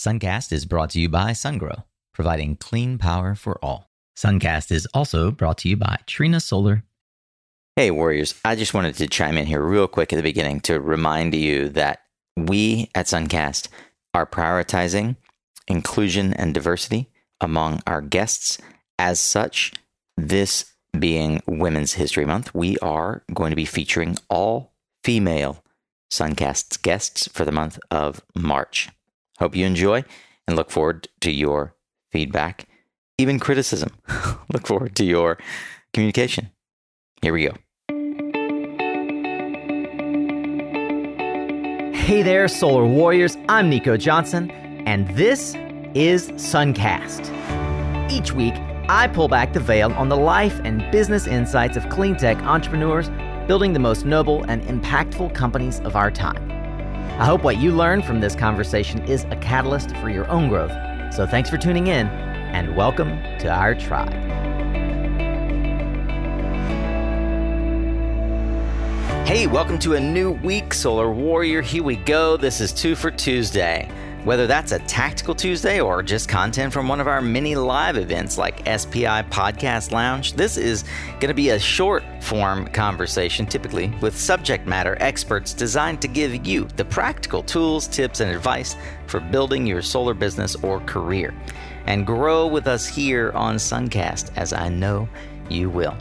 Suncast is brought to you by SunGrow, providing clean power for all. Suncast is also brought to you by Trina Solar. Hey, Warriors. I just wanted to chime in here real quick at the beginning to remind you that we at Suncast are prioritizing inclusion and diversity among our guests. As such, this being Women's History Month, we are going to be featuring all female Suncast's guests for the month of March. Hope you enjoy and look forward to your feedback, even criticism. look forward to your communication. Here we go. Hey there, Solar Warriors. I'm Nico Johnson, and this is Suncast. Each week, I pull back the veil on the life and business insights of clean tech entrepreneurs building the most noble and impactful companies of our time. I hope what you learn from this conversation is a catalyst for your own growth. So thanks for tuning in, and welcome to our tribe. Hey, welcome to a new week, Solar Warrior. Here we go. This is Two for Tuesday. Whether that's a tactical Tuesday or just content from one of our many live events like SPI Podcast Lounge, this is going to be a short form conversation, typically with subject matter experts designed to give you the practical tools, tips, and advice for building your solar business or career. And grow with us here on Suncast, as I know you will.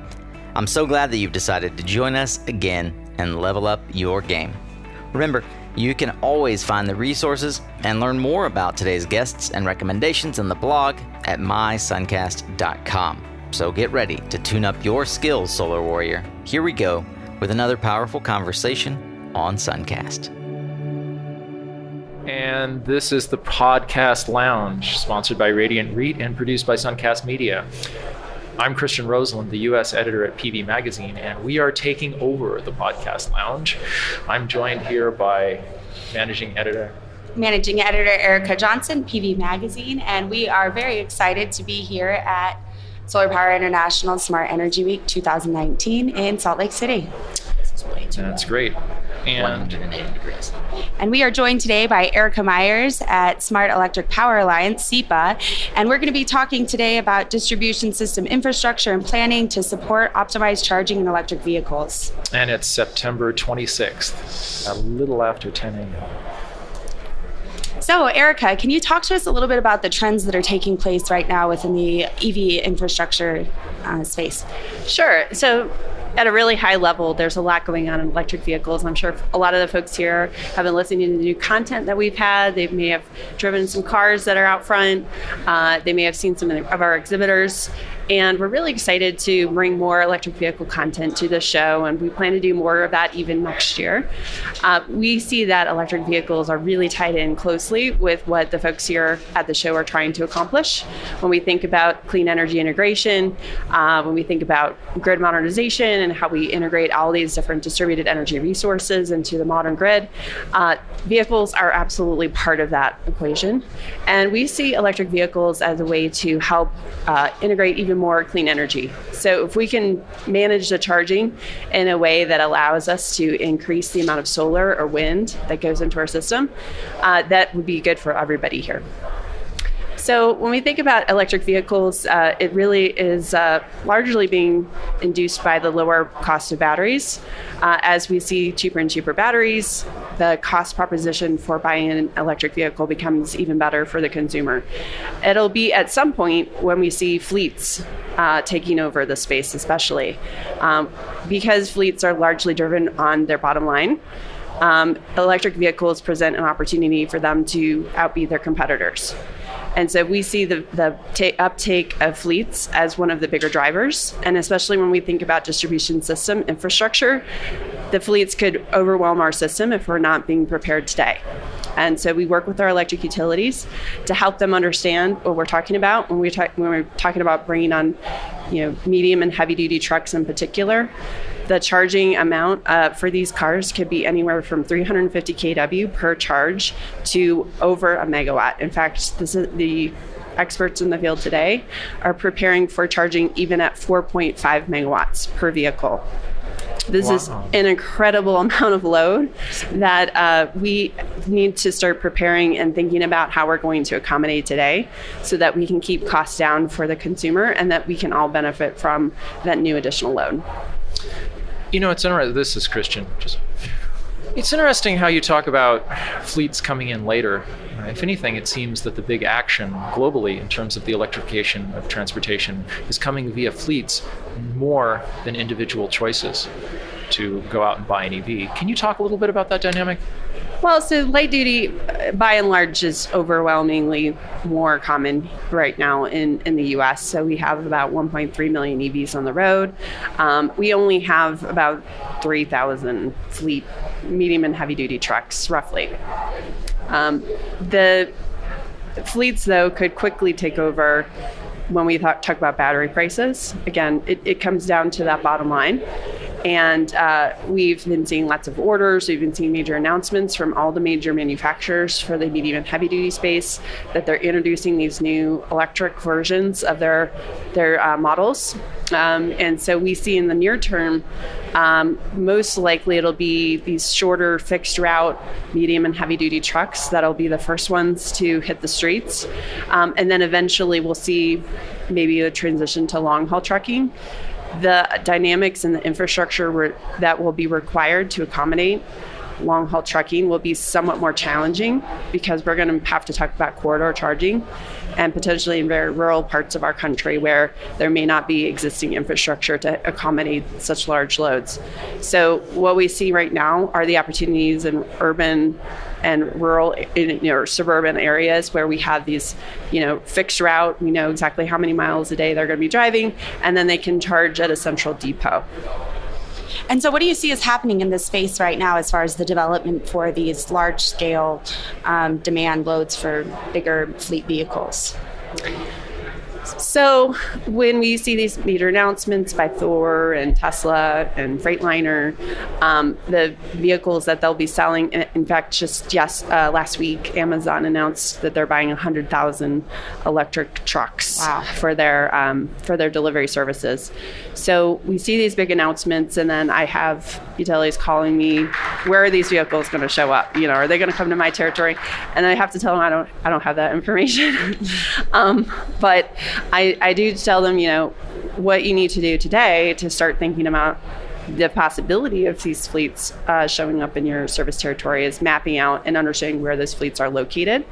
I'm so glad that you've decided to join us again and level up your game. Remember, you can always find the resources and learn more about today's guests and recommendations in the blog at mysuncast.com. So get ready to tune up your skills, Solar Warrior. Here we go with another powerful conversation on Suncast. And this is the Podcast Lounge, sponsored by Radiant REIT and produced by Suncast Media. I'm Christian Roselund, the U.S. editor at PV Magazine, and we are taking over the Podcast Lounge. I'm joined here by managing editor. Managing editor Erica Johnson, PV Magazine, and we are very excited to be here at Solar Power International Smart Energy Week 2019 in Salt Lake City. That's great. And, degrees. And we are joined today by Erica Myers at Smart Electric Power Alliance, SEPA. And we're going to be talking today about distribution system infrastructure and planning to support optimized charging in electric vehicles. and it's September 26th, a little after 10 a.m. So, Erica, can you talk to us a little bit about the trends that are taking place right now within the EV infrastructure uh, space? Sure. So, at a really high level, there's a lot going on in electric vehicles. I'm sure a lot of the folks here have been listening to the new content that we've had. They may have driven some cars that are out front. Uh, they may have seen some of our exhibitors. And we're really excited to bring more electric vehicle content to the show, and we plan to do more of that even next year. Uh, we see that electric vehicles are really tied in closely with what the folks here at the show are trying to accomplish. When we think about clean energy integration, uh, when we think about grid modernization and how we integrate all these different distributed energy resources into the modern grid, uh, vehicles are absolutely part of that equation. And we see electric vehicles as a way to help uh, integrate even more clean energy. So if we can manage the charging in a way that allows us to increase the amount of solar or wind that goes into our system, uh, that would be good for everybody here. So, when we think about electric vehicles, uh, it really is uh, largely being induced by the lower cost of batteries. Uh, as we see cheaper and cheaper batteries, the cost proposition for buying an electric vehicle becomes even better for the consumer. It'll be at some point when we see fleets uh, taking over the space, especially um, because fleets are largely driven on their bottom line. Um, electric vehicles present an opportunity for them to outbeat their competitors. And so we see the, the ta- uptake of fleets as one of the bigger drivers. And especially when we think about distribution system infrastructure, the fleets could overwhelm our system if we're not being prepared today. And so we work with our electric utilities to help them understand what we're talking about when, we talk, when we're talking about bringing on you know, medium and heavy duty trucks in particular. The charging amount uh, for these cars could be anywhere from 350 kW per charge to over a megawatt. In fact, this is the experts in the field today are preparing for charging even at 4.5 megawatts per vehicle. This wow. is an incredible amount of load that uh, we need to start preparing and thinking about how we're going to accommodate today so that we can keep costs down for the consumer and that we can all benefit from that new additional load. You know, it's interesting. This is Christian. Just it's interesting how you talk about fleets coming in later. If anything, it seems that the big action globally in terms of the electrification of transportation is coming via fleets more than individual choices to go out and buy an EV. Can you talk a little bit about that dynamic? Well, so light duty, by and large, is overwhelmingly more common right now in, in the US. So we have about 1.3 million EVs on the road. Um, we only have about 3,000 fleet medium and heavy duty trucks, roughly. Um, the fleets, though, could quickly take over when we talk, talk about battery prices. Again, it, it comes down to that bottom line. And uh, we've been seeing lots of orders. We've been seeing major announcements from all the major manufacturers for the medium and heavy duty space that they're introducing these new electric versions of their their uh, models. Um, and so we see in the near term, um, most likely it'll be these shorter fixed route medium and heavy duty trucks that'll be the first ones to hit the streets. Um, and then eventually we'll see maybe a transition to long haul trucking the dynamics and the infrastructure re- that will be required to accommodate long haul trucking will be somewhat more challenging because we're going to have to talk about corridor charging and potentially in very rural parts of our country where there may not be existing infrastructure to accommodate such large loads. So, what we see right now are the opportunities in urban and rural in, you know, suburban areas where we have these, you know, fixed route. We know exactly how many miles a day they're going to be driving, and then they can charge at a central depot. And so, what do you see is happening in this space right now as far as the development for these large scale um, demand loads for bigger fleet vehicles? So when we see these major announcements by Thor and Tesla and Freightliner, um, the vehicles that they'll be selling, in fact, just yes, uh, last week, Amazon announced that they're buying 100,000 electric trucks wow. for their um, for their delivery services. So we see these big announcements, and then I have utilities calling me, "Where are these vehicles going to show up? You know, are they going to come to my territory?" And I have to tell them I don't I don't have that information. um, but I, I do tell them, you know, what you need to do today to start thinking about the possibility of these fleets uh, showing up in your service territory is mapping out and understanding where those fleets are located.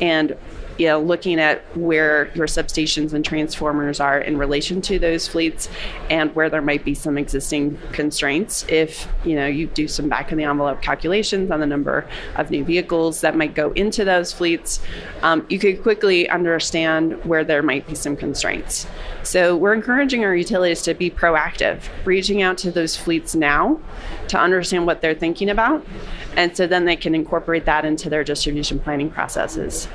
And you know, looking at where your substations and transformers are in relation to those fleets and where there might be some existing constraints. If, you know, you do some back of the envelope calculations on the number of new vehicles that might go into those fleets, um, you could quickly understand where there might be some constraints. So we're encouraging our utilities to be proactive, reaching out to those fleets now to understand what they're thinking about. And so then they can incorporate that into their distribution planning processes.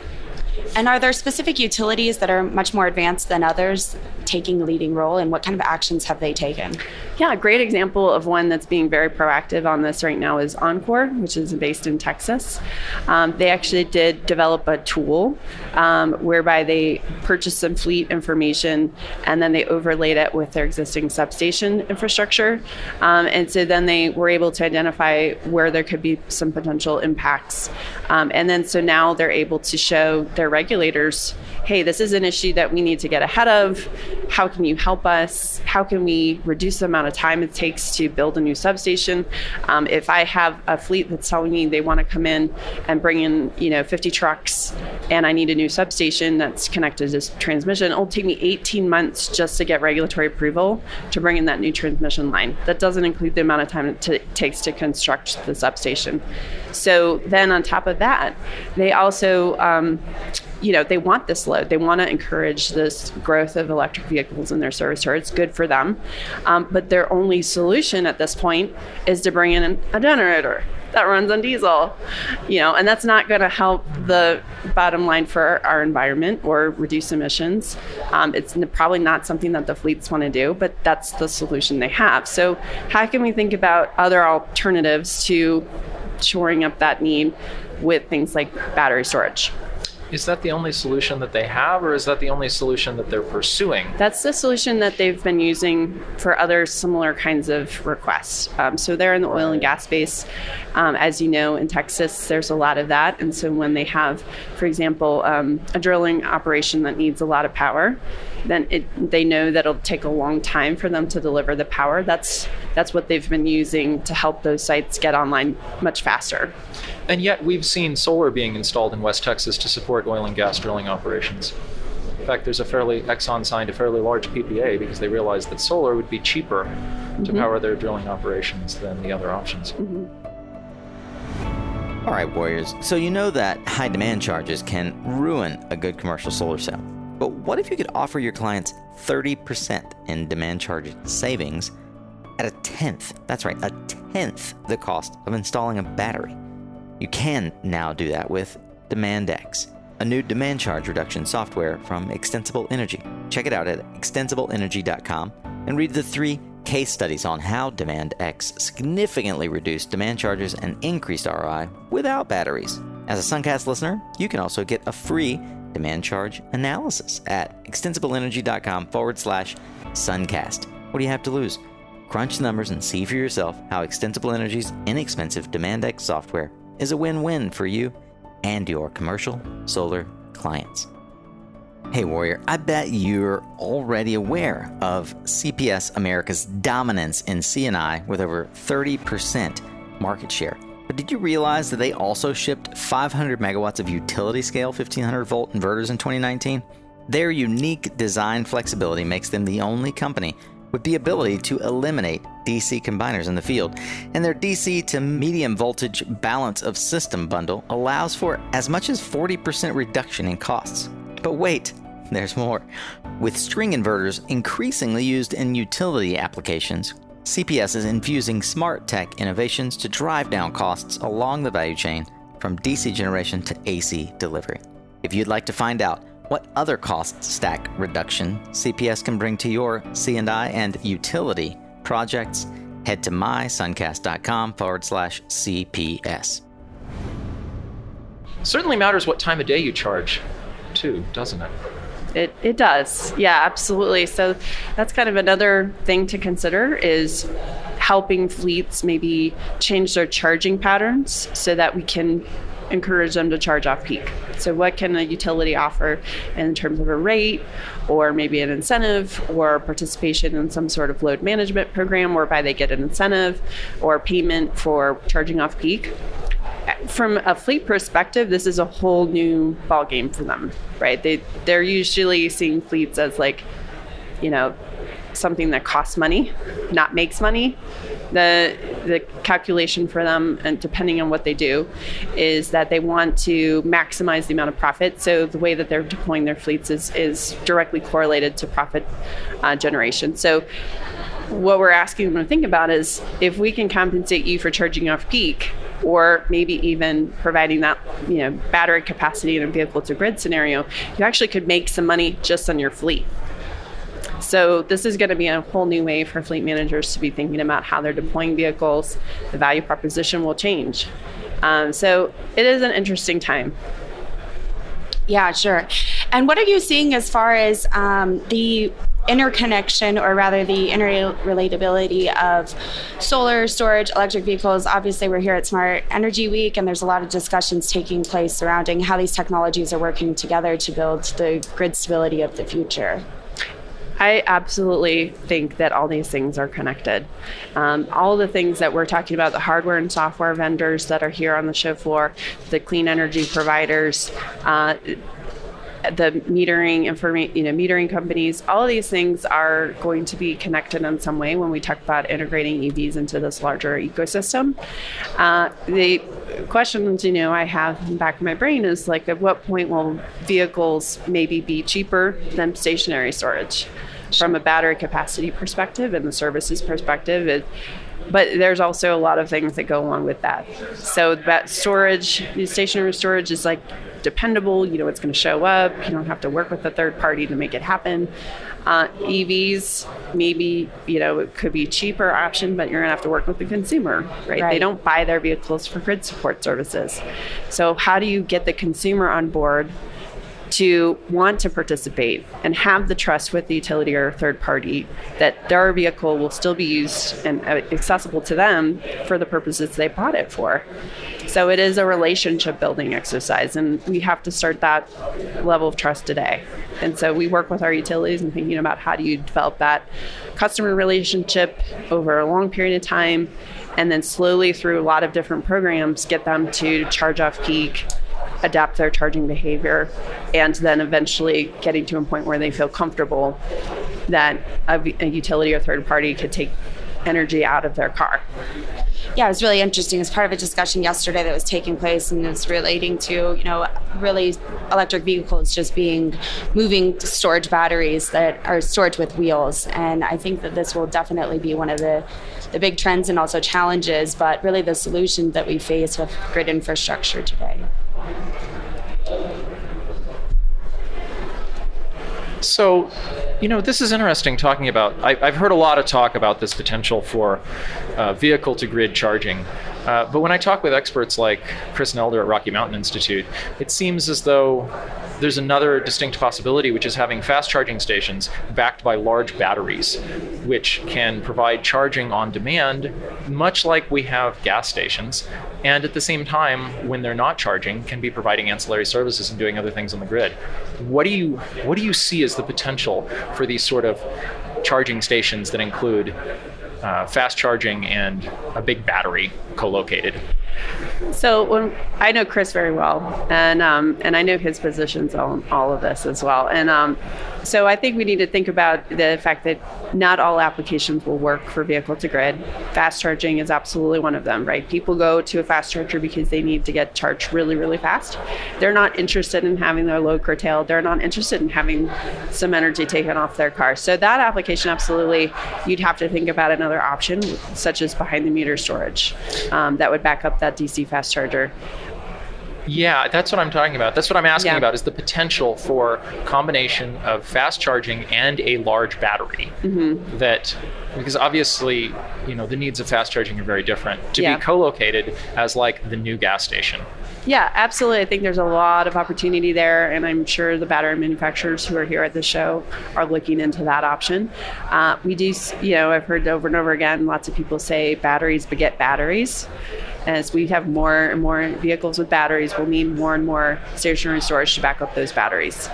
And are there specific utilities that are much more advanced than others taking a leading role, and what kind of actions have they taken? Yeah, a great example of one that's being very proactive on this right now is Oncor, which is based in Texas. Um, they actually did develop a tool um, whereby they purchased some fleet information and then they overlaid it with their existing substation infrastructure. Um, and so then they were able to identify where there could be some potential impacts. Um, and then so now they're able to show their regulators hey, this is an issue that we need to get ahead of. How can you help us? How can we reduce the amount of time it takes to build a new substation? Um, if I have a fleet that's telling me they want to come in and bring in, you know, 50 trucks and I need a new substation that's connected to transmission, it'll take me 18 months just to get regulatory approval to bring in that new transmission line. That doesn't include the amount of time it t- takes to construct the substation. So then on top of that, they also um, you know they want this load they want to encourage this growth of electric vehicles in their service territory it's good for them. Um, but their only solution at this point is to bring in a generator that runs on diesel you know and that's not going to help the bottom line for our environment or reduce emissions. Um, it's probably not something that the fleets want to do but that's the solution they have. So how can we think about other alternatives to shoring up that need with things like battery storage Is that the only solution that they have, or is that the only solution that they're pursuing? That's the solution that they've been using for other similar kinds of requests. Um, so they're in the oil and gas space. Um, as you know, in Texas, there's a lot of that. And so when they have, for example, um, a drilling operation that needs a lot of power, then it, they know that it'll take a long time for them to deliver the power. That's that's what they've been using to help those sites get online much faster. And yet, we've seen solar being installed in West Texas to support oil and gas drilling operations. In fact, there's a fairly Exxon signed a fairly large PPA because they realized that solar would be cheaper mm-hmm. to power their drilling operations than the other options. Mm-hmm. All right, Warriors. So you know that high demand charges can ruin a good commercial solar cell. But what if you could offer your clients 30% in demand charge savings at a tenth? That's right, a tenth the cost of installing a battery. You can now do that with DemandX, a new demand charge reduction software from Extensible Energy. Check it out at extensibleenergy.com and read the three case studies on how DemandX significantly reduced demand charges and increased ROI without batteries. As a Suncast listener, you can also get a free demand charge analysis at extensibleenergy.com forward slash suncast. What do you have to lose? Crunch the numbers and see for yourself how Extensible Energy's inexpensive DemandX software is a win win for you and your commercial solar clients. Hey, Warrior, I bet you're already aware of CPS America's dominance in C&I with over 30% market share. But did you realize that they also shipped 500 megawatts of utility scale 1500 volt inverters in 2019? Their unique design flexibility makes them the only company with the ability to eliminate DC combiners in the field. And their DC to medium voltage balance of system bundle allows for as much as 40% reduction in costs. But wait, there's more. With string inverters increasingly used in utility applications, CPS is infusing smart tech innovations to drive down costs along the value chain from DC generation to AC delivery. If you'd like to find out what other cost stack reduction CPS can bring to your C&I and utility projects, head to mysuncast.com forward slash CPS. Certainly matters what time of day you charge, too, doesn't it? It, it does. Yeah, absolutely. So that's kind of another thing to consider is helping fleets maybe change their charging patterns so that we can encourage them to charge off peak. So, what can a utility offer in terms of a rate, or maybe an incentive, or participation in some sort of load management program whereby they get an incentive or payment for charging off peak? From a fleet perspective, this is a whole new ballgame for them, right? They they're usually seeing fleets as like, you know, something that costs money, not makes money. The the calculation for them, and depending on what they do, is that they want to maximize the amount of profit. So the way that they're deploying their fleets is is directly correlated to profit uh, generation. So what we're asking them to think about is if we can compensate you for charging off peak or maybe even providing that you know battery capacity in a vehicle to grid scenario you actually could make some money just on your fleet so this is going to be a whole new way for fleet managers to be thinking about how they're deploying vehicles. The value proposition will change. Um, so it is an interesting time. Yeah, sure. And what are you seeing as far as um, the interconnection, or rather the interrelatability of solar storage, electric vehicles? Obviously, we're here at Smart Energy Week, and there's a lot of discussions taking place surrounding how these technologies are working together to build the grid stability of the future. I absolutely think that all these things are connected. Um, all the things that we're talking about, the hardware and software vendors that are here on the show floor, the clean energy providers, uh, the metering information, you know, metering companies, all of these things are going to be connected in some way when we talk about integrating EVs into this larger ecosystem. Uh, the questions, you know, I have in the back of my brain is like, at what point will vehicles maybe be cheaper than stationary storage? From a battery capacity perspective and the services perspective, it, but there's also a lot of things that go along with that. So that storage, stationary storage is like dependable. You know it's going to show up. You don't have to work with a third party to make it happen. Uh, EVs, maybe you know it could be a cheaper option, but you're going to have to work with the consumer, right? right? They don't buy their vehicles for grid support services. So how do you get the consumer on board? To want to participate and have the trust with the utility or third party that their vehicle will still be used and accessible to them for the purposes they bought it for. So it is a relationship building exercise, and we have to start that level of trust today. And so we work with our utilities and thinking about how do you develop that customer relationship over a long period of time, and then slowly through a lot of different programs get them to charge off peak adapt their charging behavior, and then eventually getting to a point where they feel comfortable that a, a utility or third party could take energy out of their car. Yeah, it was really interesting. As part of a discussion yesterday that was taking place and it's relating to, you know, really electric vehicles just being moving storage batteries that are stored with wheels. And I think that this will definitely be one of the the big trends and also challenges, but really the solution that we face with grid infrastructure today. So, you know, this is interesting talking about. I, have heard a lot of talk about this potential for uh, vehicle to grid charging. Uh, but when I talk with experts like Chris Nelder at Rocky Mountain Institute, it seems as though there's another distinct possibility, which is having fast charging stations backed by large batteries, which can provide charging on demand, much like we have gas stations, and at the same time, when they're not charging, can be providing ancillary services and doing other things on the grid. What do you what do you see as the potential for these sort of charging stations that include uh, fast charging and a big battery co-located? So when I know Chris very well, and um, and I know his positions on all of this as well, and um, so I think we need to think about the fact that not all applications will work for vehicle to grid. Fast charging is absolutely one of them, right? People go to a fast charger because they need to get charged really, really fast. They're not interested in having their load curtailed. They're not interested in having some energy taken off their car. So that application, absolutely, you'd have to think about another option, such as behind the meter storage, um, that would back up that DC fast charger. Yeah, that's what I'm talking about. That's what I'm asking yeah. about is the potential for combination of fast charging and a large battery. Mm-hmm. That because obviously, you know, the needs of fast charging are very different. To yeah. be co-located as like the new gas station. Yeah, absolutely. I think there's a lot of opportunity there, and I'm sure the battery manufacturers who are here at the show are looking into that option. Uh, we do, you know, I've heard over and over again, lots of people say batteries beget batteries as we have more and more vehicles with batteries, we'll need more and more stationary storage to back up those batteries.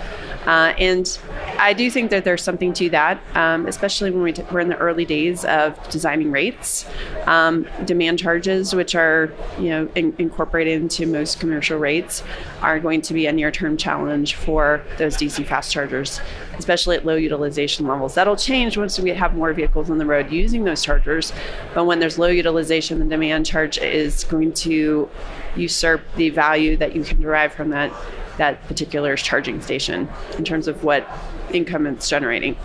Uh, and I do think that there's something to that, um, especially when we we're in the early days of designing rates. Um, demand charges, which are you know in- incorporated into most commercial rates, are going to be a near-term challenge for those DC fast chargers, especially at low utilization levels. That'll change once we have more vehicles on the road using those chargers, but when there's low utilization, the demand charge is going to usurp the value that you can derive from that that particular charging station in terms of what income it's generating.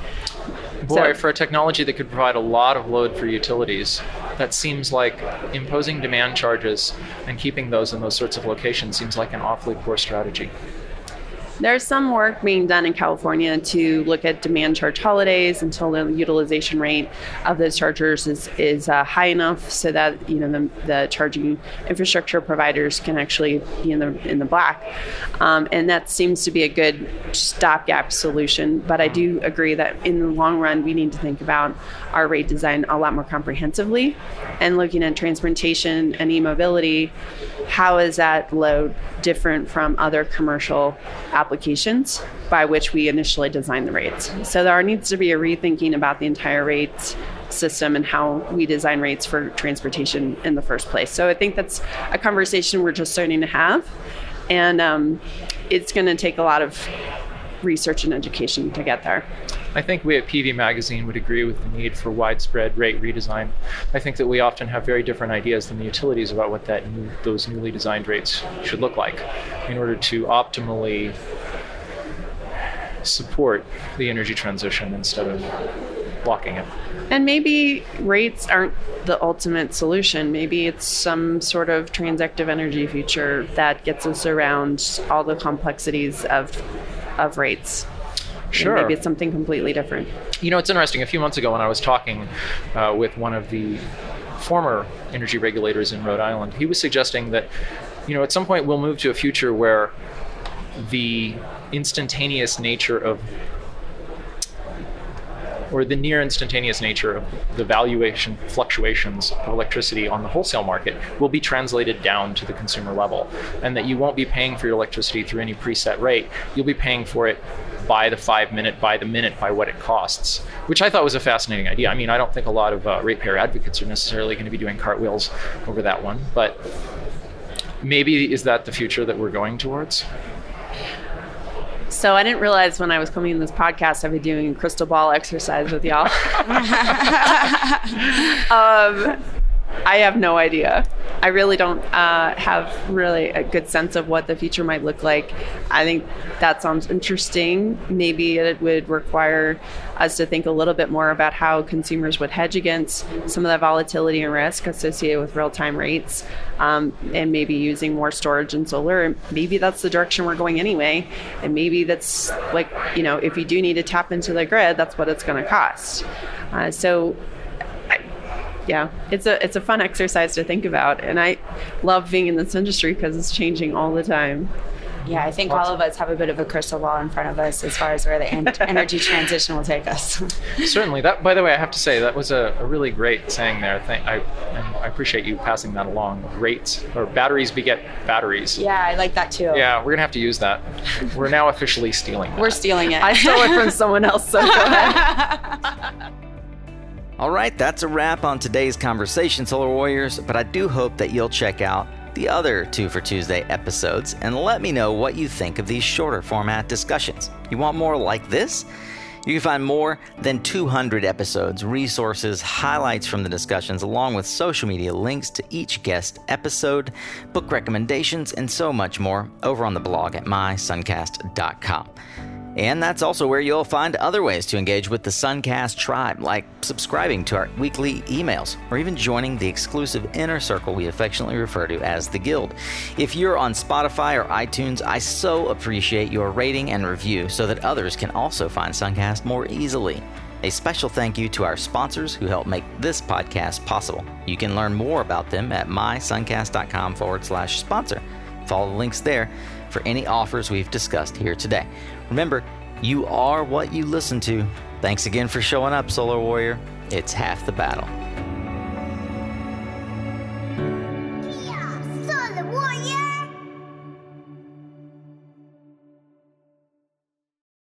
Boy, so, for a technology that could provide a lot of load for utilities, that seems like imposing demand charges and keeping those in those sorts of locations seems like an awfully poor strategy. There's some work being done in California to look at demand charge holidays until the utilization rate of those chargers is, is uh, high enough so that you know the, the, charging infrastructure providers can actually be in the in the black, um, and that seems to be a good stopgap solution. But I do agree that in the long run we need to think about our rate design a lot more comprehensively, and looking at transportation and e-mobility. How is that load different from other commercial applications? by which we initially designed the rates. So there needs to be a rethinking about the entire rates system and how we design rates for transportation in the first place. So I think that's a conversation we're just starting to have, and um, it's going to take a lot of research and education to get there. I think we at PV Magazine would agree with the need for widespread rate redesign. I think that we often have very different ideas than the utilities about what that new, those newly designed rates should look like in order to optimally support the energy transition instead of blocking it. And maybe rates aren't the ultimate solution. Maybe it's some sort of transactive energy feature that gets us around all the complexities of of rates. Sure. maybe it's something completely different. You know, it's interesting. A few months ago, when I was talking uh, with one of the former energy regulators in Rhode Island, he was suggesting that, you know, at some point we'll move to a future where the instantaneous nature of or the near instantaneous nature of the valuation fluctuations of electricity on the wholesale market will be translated down to the consumer level. And that you won't be paying for your electricity through any preset rate. You'll be paying for it by the five minute, by the minute, by what it costs, which I thought was a fascinating idea. I mean, I don't think a lot of uh, ratepayer advocates are necessarily going to be doing cartwheels over that one, but maybe is that the future that we're going towards? So I didn't realize when I was coming in this podcast, I'd be doing crystal ball exercise with y'all. um, I have no idea. I really don't uh, have really a good sense of what the future might look like. I think that sounds interesting. Maybe it would require us to think a little bit more about how consumers would hedge against some of the volatility and risk associated with real time rates, um, and maybe using more storage and solar. Maybe that's the direction we're going anyway. And maybe that's like, you know, if you do need to tap into the grid, that's what it's going to cost. Uh, so yeah, it's a it's a fun exercise to think about, and I love being in this industry because it's changing all the time. Yeah, I think all of us have a bit of a crystal ball in front of us as far as where the energy transition will take us. Certainly. That, by the way, I have to say that was a, a really great saying there. Thank, I, I appreciate you passing that along. Great, or batteries beget batteries. Yeah, I like that too. Yeah, we're gonna have to use that. We're now officially stealing. That. We're stealing it. I stole it from someone else. So go ahead. All right, that's a wrap on today's conversation, Solar Warriors, but I do hope that you'll check out the other Two for Tuesday episodes and let me know what you think of these shorter format discussions. You want more like this? You can find more than 200 episodes, resources, highlights from the discussions, along with social media links to each guest episode, book recommendations, and so much more over on the blog at mysuncast.com. And that's also where you'll find other ways to engage with the Suncast tribe, like subscribing to our weekly emails or even joining the exclusive inner circle we affectionately refer to as the Guild. If you're on Spotify or iTunes, I so appreciate your rating and review so that others can also find Suncast more easily. A special thank you to our sponsors who help make this podcast possible. You can learn more about them at mysuncast.com forward slash sponsor. Follow the links there for any offers we've discussed here today. Remember, you are what you listen to. Thanks again for showing up, Solar Warrior. It's half the battle.